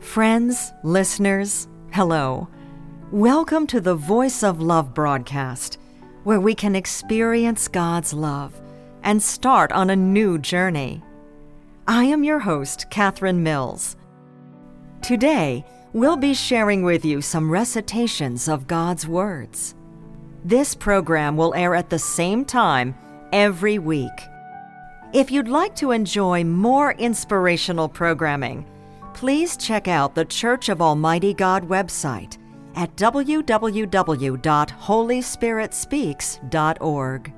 Friends, listeners, hello. Welcome to the Voice of Love broadcast, where we can experience God's love and start on a new journey. I am your host, Katherine Mills. Today, we'll be sharing with you some recitations of God's words. This program will air at the same time every week. If you'd like to enjoy more inspirational programming, please check out the Church of Almighty God website at www.holyspiritspeaks.org.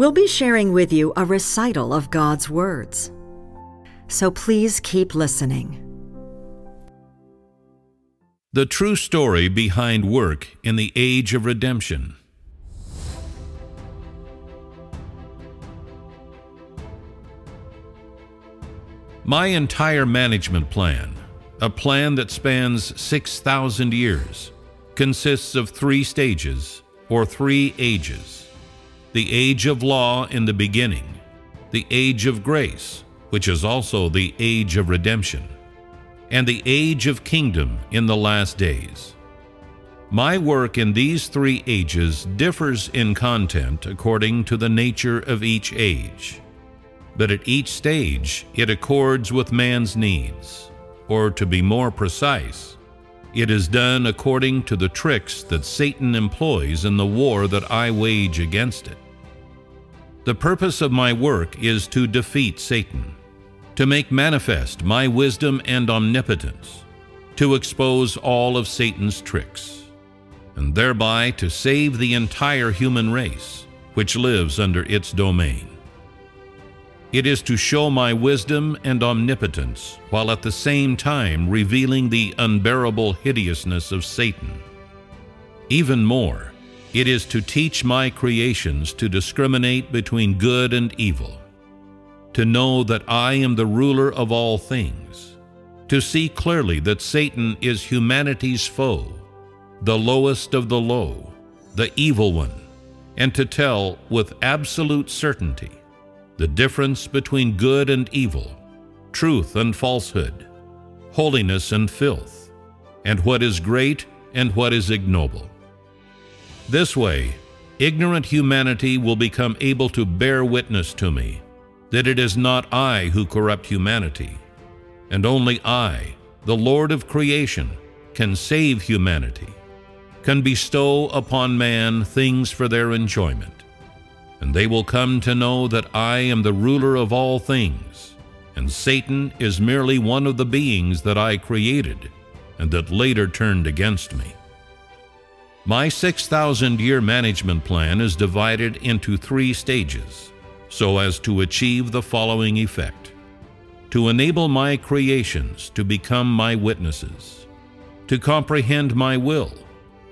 We'll be sharing with you a recital of God's words. So please keep listening. The true story behind work in the age of redemption. My entire management plan, a plan that spans 6,000 years, consists of three stages or three ages the age of law in the beginning, the age of grace, which is also the age of redemption, and the age of kingdom in the last days. My work in these three ages differs in content according to the nature of each age, but at each stage it accords with man's needs, or to be more precise, it is done according to the tricks that Satan employs in the war that I wage against it. The purpose of my work is to defeat Satan, to make manifest my wisdom and omnipotence, to expose all of Satan's tricks, and thereby to save the entire human race, which lives under its domain. It is to show my wisdom and omnipotence, while at the same time revealing the unbearable hideousness of Satan. Even more, it is to teach my creations to discriminate between good and evil, to know that I am the ruler of all things, to see clearly that Satan is humanity's foe, the lowest of the low, the evil one, and to tell with absolute certainty the difference between good and evil, truth and falsehood, holiness and filth, and what is great and what is ignoble. This way, ignorant humanity will become able to bear witness to me that it is not I who corrupt humanity, and only I, the Lord of creation, can save humanity, can bestow upon man things for their enjoyment and they will come to know that I am the ruler of all things, and Satan is merely one of the beings that I created and that later turned against me. My 6,000 year management plan is divided into three stages so as to achieve the following effect to enable my creations to become my witnesses, to comprehend my will,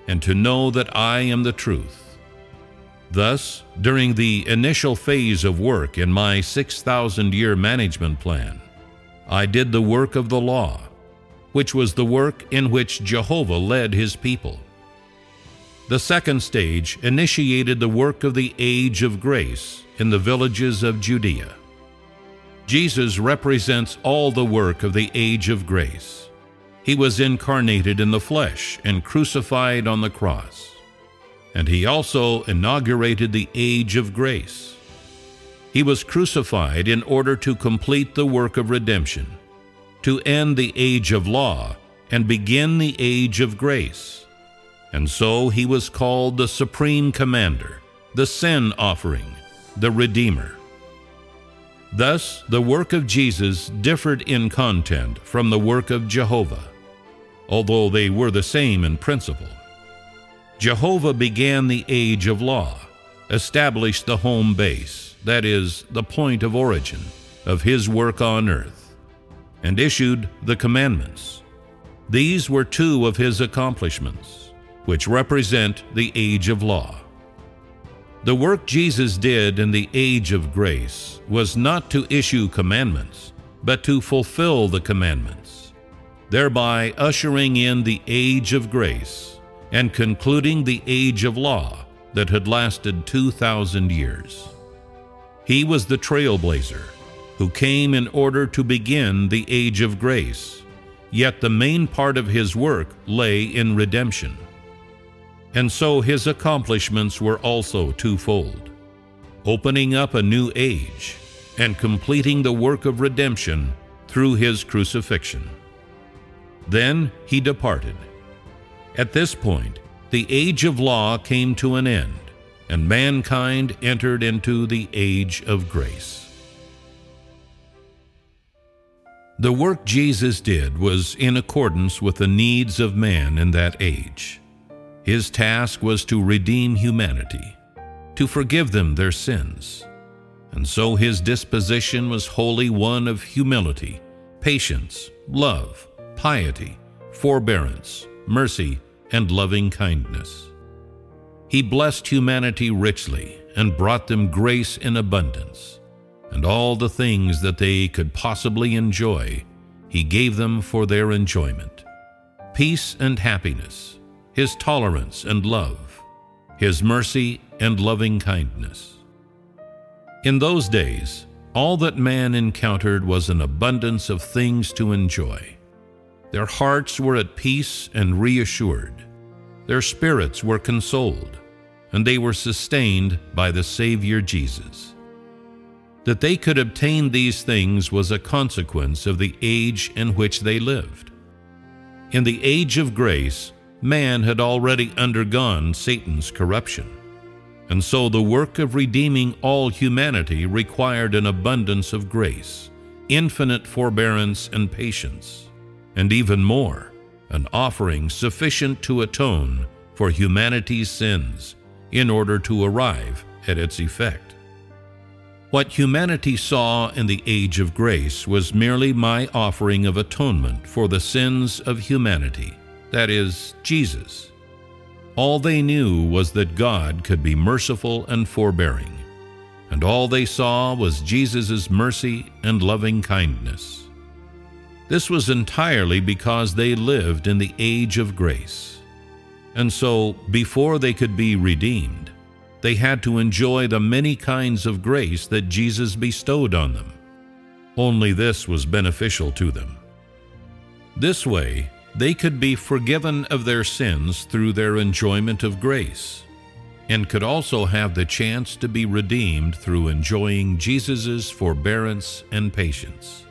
and to know that I am the truth Thus, during the initial phase of work in my 6,000 year management plan, I did the work of the law, which was the work in which Jehovah led his people. The second stage initiated the work of the age of grace in the villages of Judea. Jesus represents all the work of the age of grace. He was incarnated in the flesh and crucified on the cross and he also inaugurated the age of grace. He was crucified in order to complete the work of redemption, to end the age of law and begin the age of grace. And so he was called the Supreme Commander, the sin offering, the Redeemer. Thus, the work of Jesus differed in content from the work of Jehovah, although they were the same in principle. Jehovah began the age of law, established the home base, that is, the point of origin, of his work on earth, and issued the commandments. These were two of his accomplishments, which represent the age of law. The work Jesus did in the age of grace was not to issue commandments, but to fulfill the commandments, thereby ushering in the age of grace and concluding the age of law that had lasted 2,000 years. He was the trailblazer who came in order to begin the age of grace, yet the main part of his work lay in redemption. And so his accomplishments were also twofold opening up a new age and completing the work of redemption through his crucifixion. Then he departed at this point, the age of law came to an end, and mankind entered into the age of grace. The work Jesus did was in accordance with the needs of man in that age. His task was to redeem humanity, to forgive them their sins. And so his disposition was wholly one of humility, patience, love, piety, forbearance, mercy, and loving kindness. He blessed humanity richly and brought them grace in abundance, and all the things that they could possibly enjoy, He gave them for their enjoyment peace and happiness, His tolerance and love, His mercy and loving kindness. In those days, all that man encountered was an abundance of things to enjoy. Their hearts were at peace and reassured. Their spirits were consoled, and they were sustained by the Savior Jesus. That they could obtain these things was a consequence of the age in which they lived. In the age of grace, man had already undergone Satan's corruption, and so the work of redeeming all humanity required an abundance of grace, infinite forbearance and patience, and even more, an offering sufficient to atone for humanity's sins in order to arrive at its effect. What humanity saw in the age of grace was merely my offering of atonement for the sins of humanity, that is, Jesus. All they knew was that God could be merciful and forbearing, and all they saw was Jesus' mercy and loving kindness. This was entirely because they lived in the age of grace. And so, before they could be redeemed, they had to enjoy the many kinds of grace that Jesus bestowed on them. Only this was beneficial to them. This way, they could be forgiven of their sins through their enjoyment of grace, and could also have the chance to be redeemed through enjoying Jesus' forbearance and patience.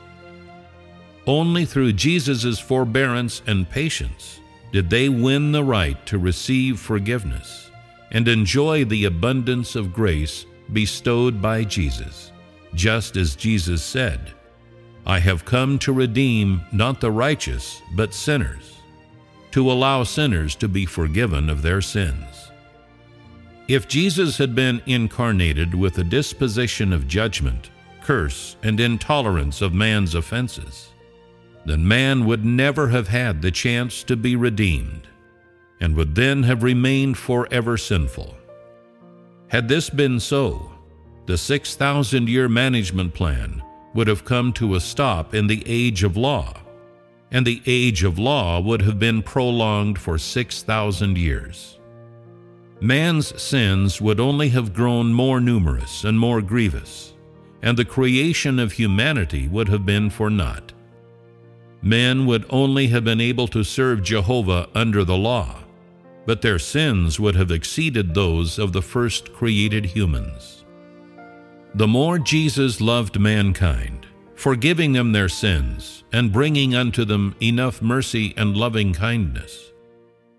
Only through Jesus' forbearance and patience did they win the right to receive forgiveness and enjoy the abundance of grace bestowed by Jesus, just as Jesus said, I have come to redeem not the righteous, but sinners, to allow sinners to be forgiven of their sins. If Jesus had been incarnated with a disposition of judgment, curse, and intolerance of man's offenses, then man would never have had the chance to be redeemed and would then have remained forever sinful. Had this been so, the 6,000 year management plan would have come to a stop in the age of law, and the age of law would have been prolonged for 6,000 years. Man's sins would only have grown more numerous and more grievous, and the creation of humanity would have been for naught. Men would only have been able to serve Jehovah under the law but their sins would have exceeded those of the first created humans. The more Jesus loved mankind, forgiving them their sins and bringing unto them enough mercy and loving kindness,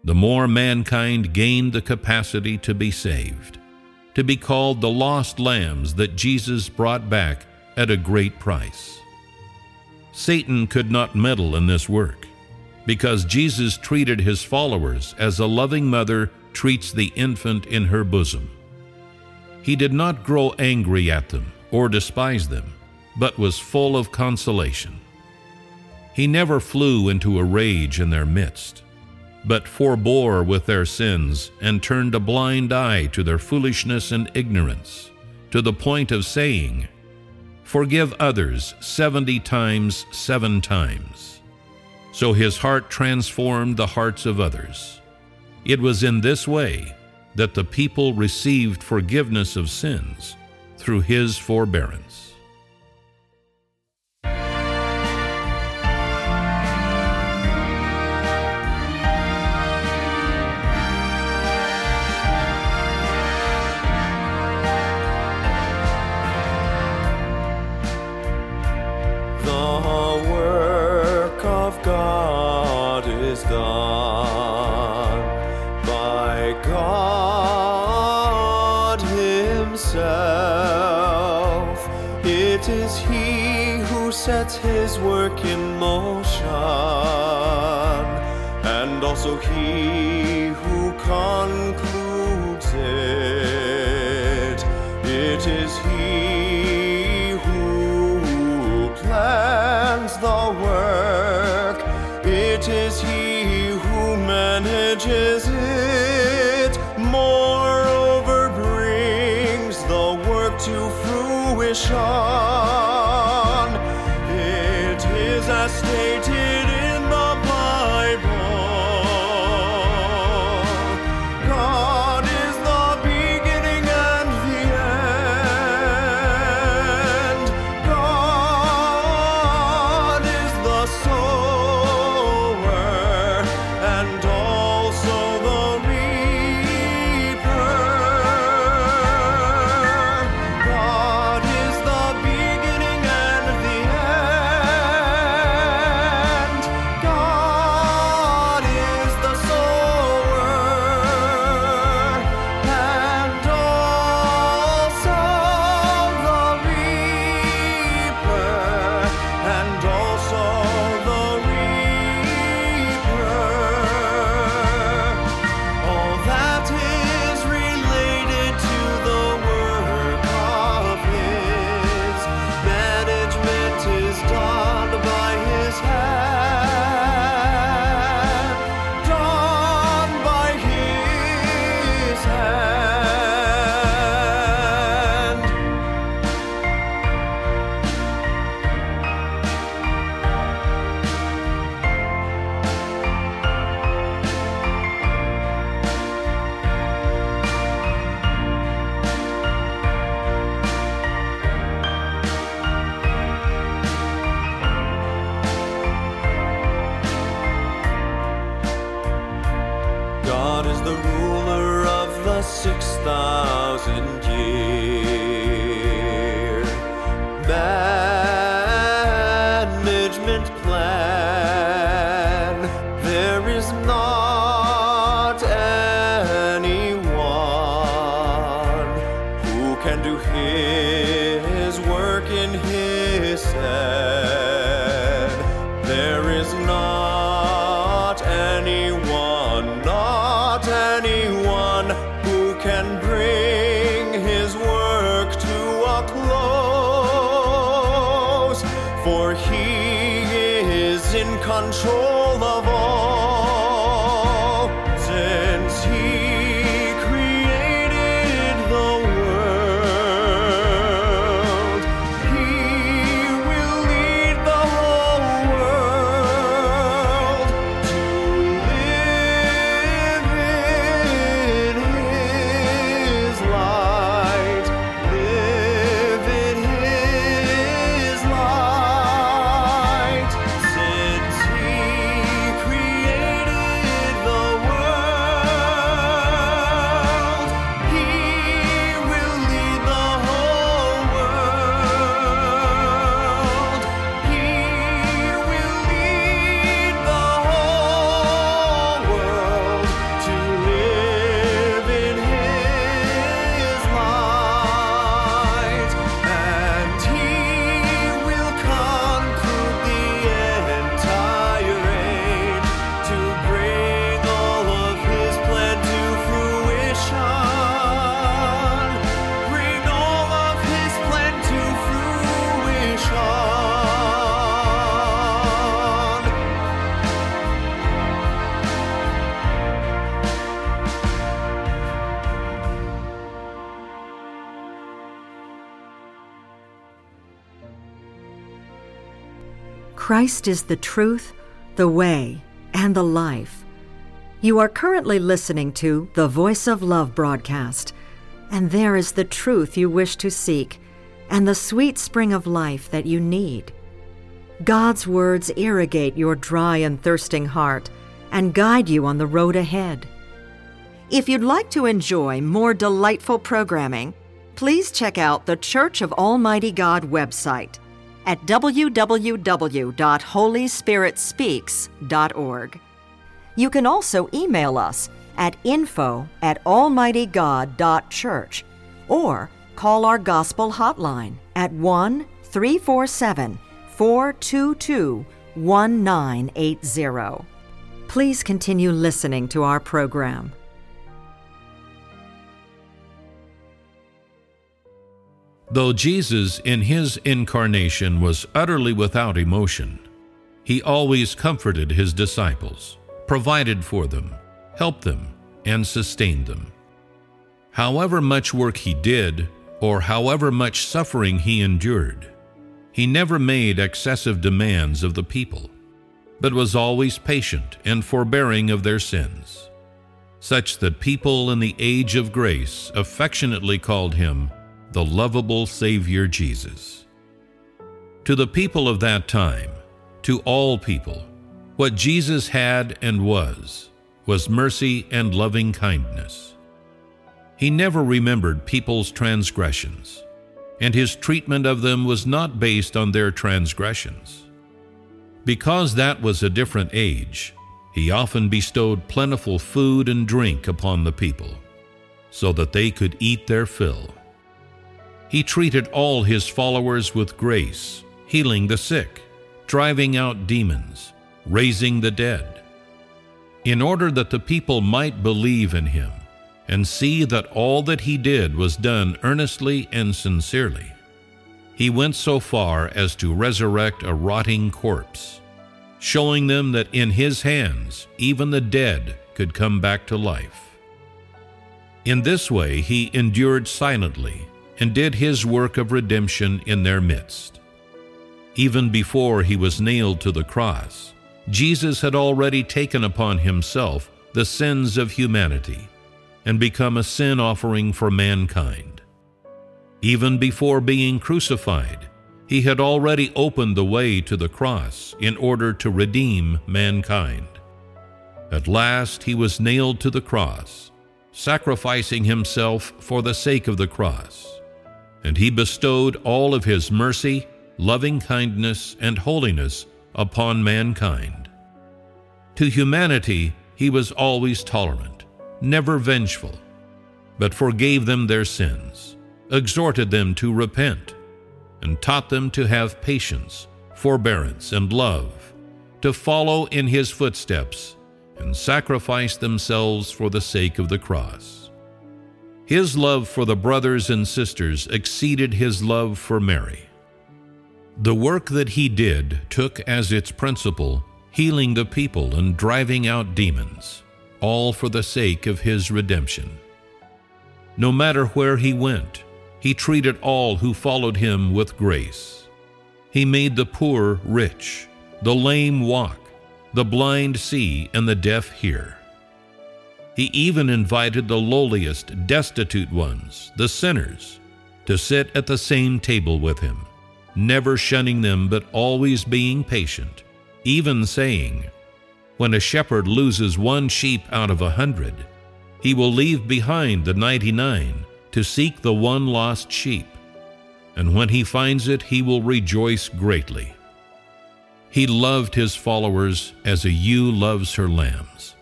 the more mankind gained the capacity to be saved, to be called the lost lambs that Jesus brought back at a great price. Satan could not meddle in this work because Jesus treated his followers as a loving mother treats the infant in her bosom. He did not grow angry at them or despise them, but was full of consolation. He never flew into a rage in their midst, but forbore with their sins and turned a blind eye to their foolishness and ignorance, to the point of saying, Forgive others seventy times seven times so his heart transformed the hearts of others. It was in this way that the people received forgiveness of sins through his forbearance. Also he his work in his stead. There is not Christ is the truth, the way, and the life. You are currently listening to the Voice of Love broadcast, and there is the truth you wish to seek and the sweet spring of life that you need. God's words irrigate your dry and thirsting heart and guide you on the road ahead. If you'd like to enjoy more delightful programming, please check out the Church of Almighty God website at www.holyspiritspeaks.org. You can also email us at info at almightygod.church or call our gospel hotline at 1 347 422 1980. Please continue listening to our program. Though Jesus in his incarnation was utterly without emotion, he always comforted his disciples, provided for them, helped them, and sustained them. However much work he did, or however much suffering he endured, he never made excessive demands of the people, but was always patient and forbearing of their sins, such that people in the age of grace affectionately called him the lovable Savior Jesus. To the people of that time, to all people, what Jesus had and was, was mercy and loving kindness. He never remembered people's transgressions, and his treatment of them was not based on their transgressions. Because that was a different age, he often bestowed plentiful food and drink upon the people, so that they could eat their fill. He treated all his followers with grace, healing the sick, driving out demons, raising the dead, in order that the people might believe in him and see that all that he did was done earnestly and sincerely. He went so far as to resurrect a rotting corpse, showing them that in his hands even the dead could come back to life. In this way, he endured silently and did his work of redemption in their midst. Even before he was nailed to the cross, Jesus had already taken upon himself the sins of humanity and become a sin offering for mankind. Even before being crucified, he had already opened the way to the cross in order to redeem mankind. At last he was nailed to the cross, sacrificing himself for the sake of the cross. And he bestowed all of his mercy, loving kindness, and holiness upon mankind. To humanity, he was always tolerant, never vengeful, but forgave them their sins, exhorted them to repent, and taught them to have patience, forbearance, and love, to follow in his footsteps, and sacrifice themselves for the sake of the cross. His love for the brothers and sisters exceeded his love for Mary. The work that he did took as its principle healing the people and driving out demons, all for the sake of his redemption. No matter where he went, he treated all who followed him with grace. He made the poor rich, the lame walk, the blind see, and the deaf hear. He even invited the lowliest, destitute ones, the sinners, to sit at the same table with him, never shunning them but always being patient, even saying, When a shepherd loses one sheep out of a hundred, he will leave behind the ninety nine to seek the one lost sheep, and when he finds it, he will rejoice greatly. He loved his followers as a ewe loves her lambs,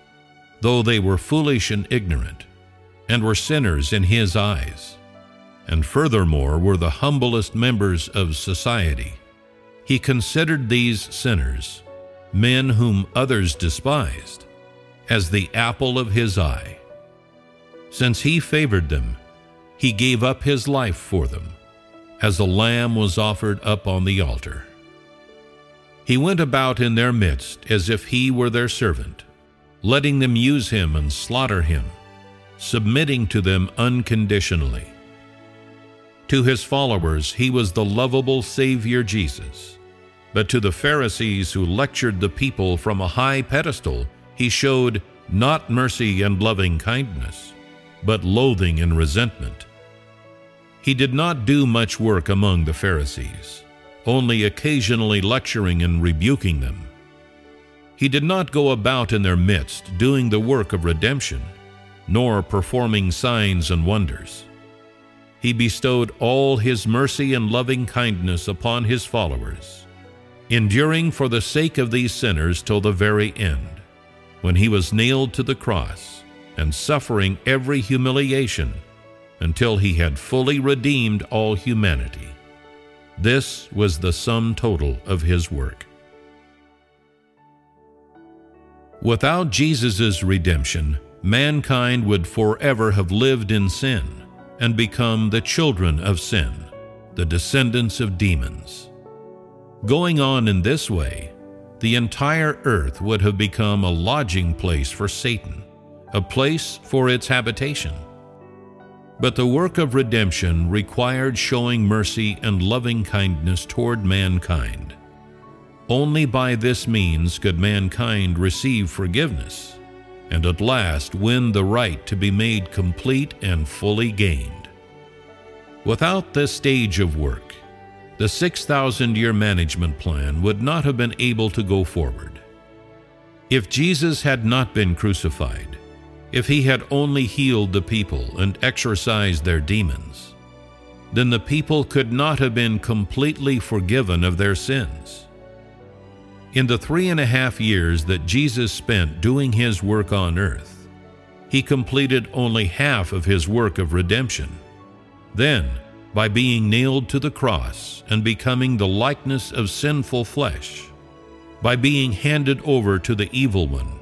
though they were foolish and ignorant, and were sinners in his eyes, and furthermore were the humblest members of society. He considered these sinners, men whom others despised, as the apple of his eye. Since he favored them, he gave up his life for them, as a lamb was offered up on the altar. He went about in their midst as if he were their servant, letting them use him and slaughter him, submitting to them unconditionally. To his followers, he was the lovable Savior Jesus. But to the Pharisees who lectured the people from a high pedestal, he showed not mercy and loving kindness, but loathing and resentment. He did not do much work among the Pharisees only occasionally lecturing and rebuking them. He did not go about in their midst doing the work of redemption, nor performing signs and wonders. He bestowed all his mercy and loving kindness upon his followers, enduring for the sake of these sinners till the very end, when he was nailed to the cross and suffering every humiliation until he had fully redeemed all humanity. This was the sum total of his work. Without Jesus' redemption, mankind would forever have lived in sin and become the children of sin, the descendants of demons. Going on in this way, the entire earth would have become a lodging place for Satan, a place for its habitation. But the work of redemption required showing mercy and loving kindness toward mankind. Only by this means could mankind receive forgiveness and at last win the right to be made complete and fully gained. Without this stage of work, the 6,000 year management plan would not have been able to go forward. If Jesus had not been crucified, if he had only healed the people and exorcised their demons, then the people could not have been completely forgiven of their sins. In the three and a half years that Jesus spent doing his work on earth, he completed only half of his work of redemption. Then, by being nailed to the cross and becoming the likeness of sinful flesh, by being handed over to the evil one,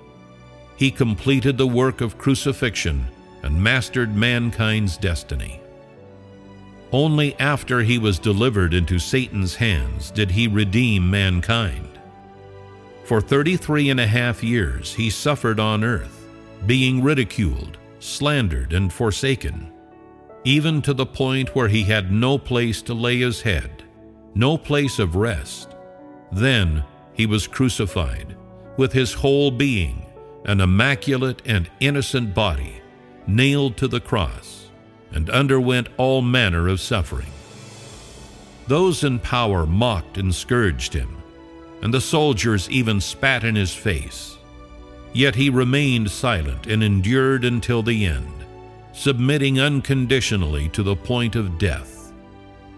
he completed the work of crucifixion and mastered mankind's destiny. Only after he was delivered into Satan's hands did he redeem mankind. For 33 and a half years he suffered on earth, being ridiculed, slandered, and forsaken, even to the point where he had no place to lay his head, no place of rest. Then he was crucified, with his whole being an immaculate and innocent body, nailed to the cross, and underwent all manner of suffering. Those in power mocked and scourged him, and the soldiers even spat in his face. Yet he remained silent and endured until the end, submitting unconditionally to the point of death,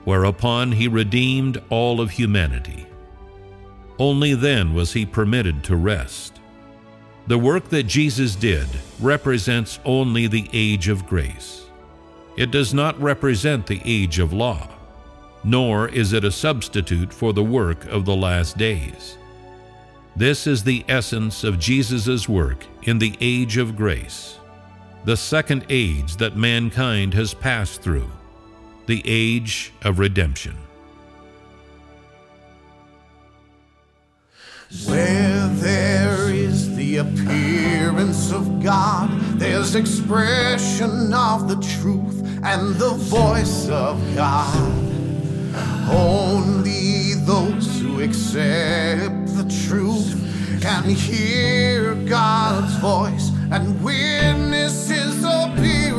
whereupon he redeemed all of humanity. Only then was he permitted to rest. The work that Jesus did represents only the age of grace. It does not represent the age of law, nor is it a substitute for the work of the last days. This is the essence of Jesus' work in the age of grace, the second age that mankind has passed through, the age of redemption. Where there is the appearance of God, there's expression of the truth and the voice of God. Only those who accept the truth can hear God's voice and witness His appearing.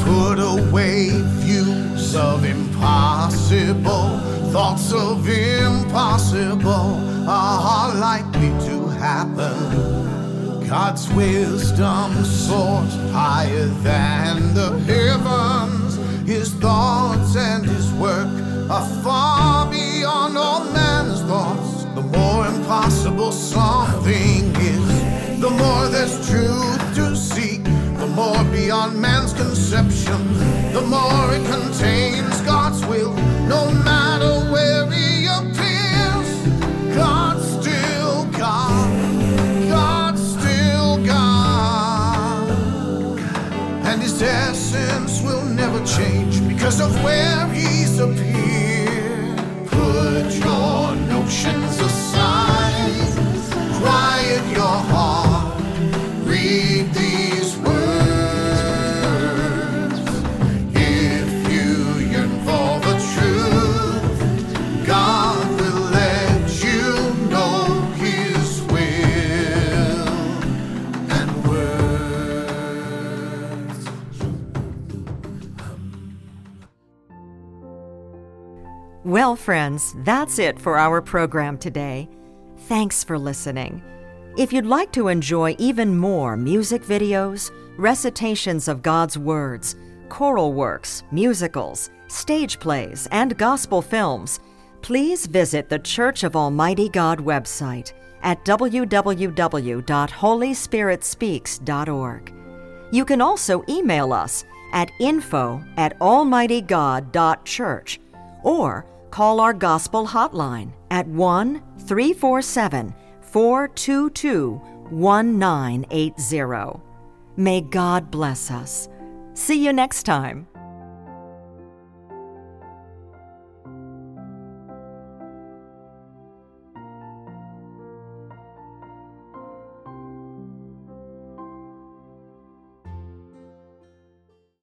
Put away views of impossible, thoughts of impossible are likely to happen. God's wisdom soars higher than the heavens. His thoughts and his work are far beyond all man's thoughts. The more impossible something is, the more there's truth to seek. The more beyond man's conception, the more it contains God's will. Because of where Well, friends, that's it for our program today. Thanks for listening. If you'd like to enjoy even more music videos, recitations of God's words, choral works, musicals, stage plays, and gospel films, please visit the Church of Almighty God website at www.holyspiritspeaks.org. You can also email us at info at almightygod.church or call our gospel hotline at 1 347 422 1980. May God bless us. See you next time.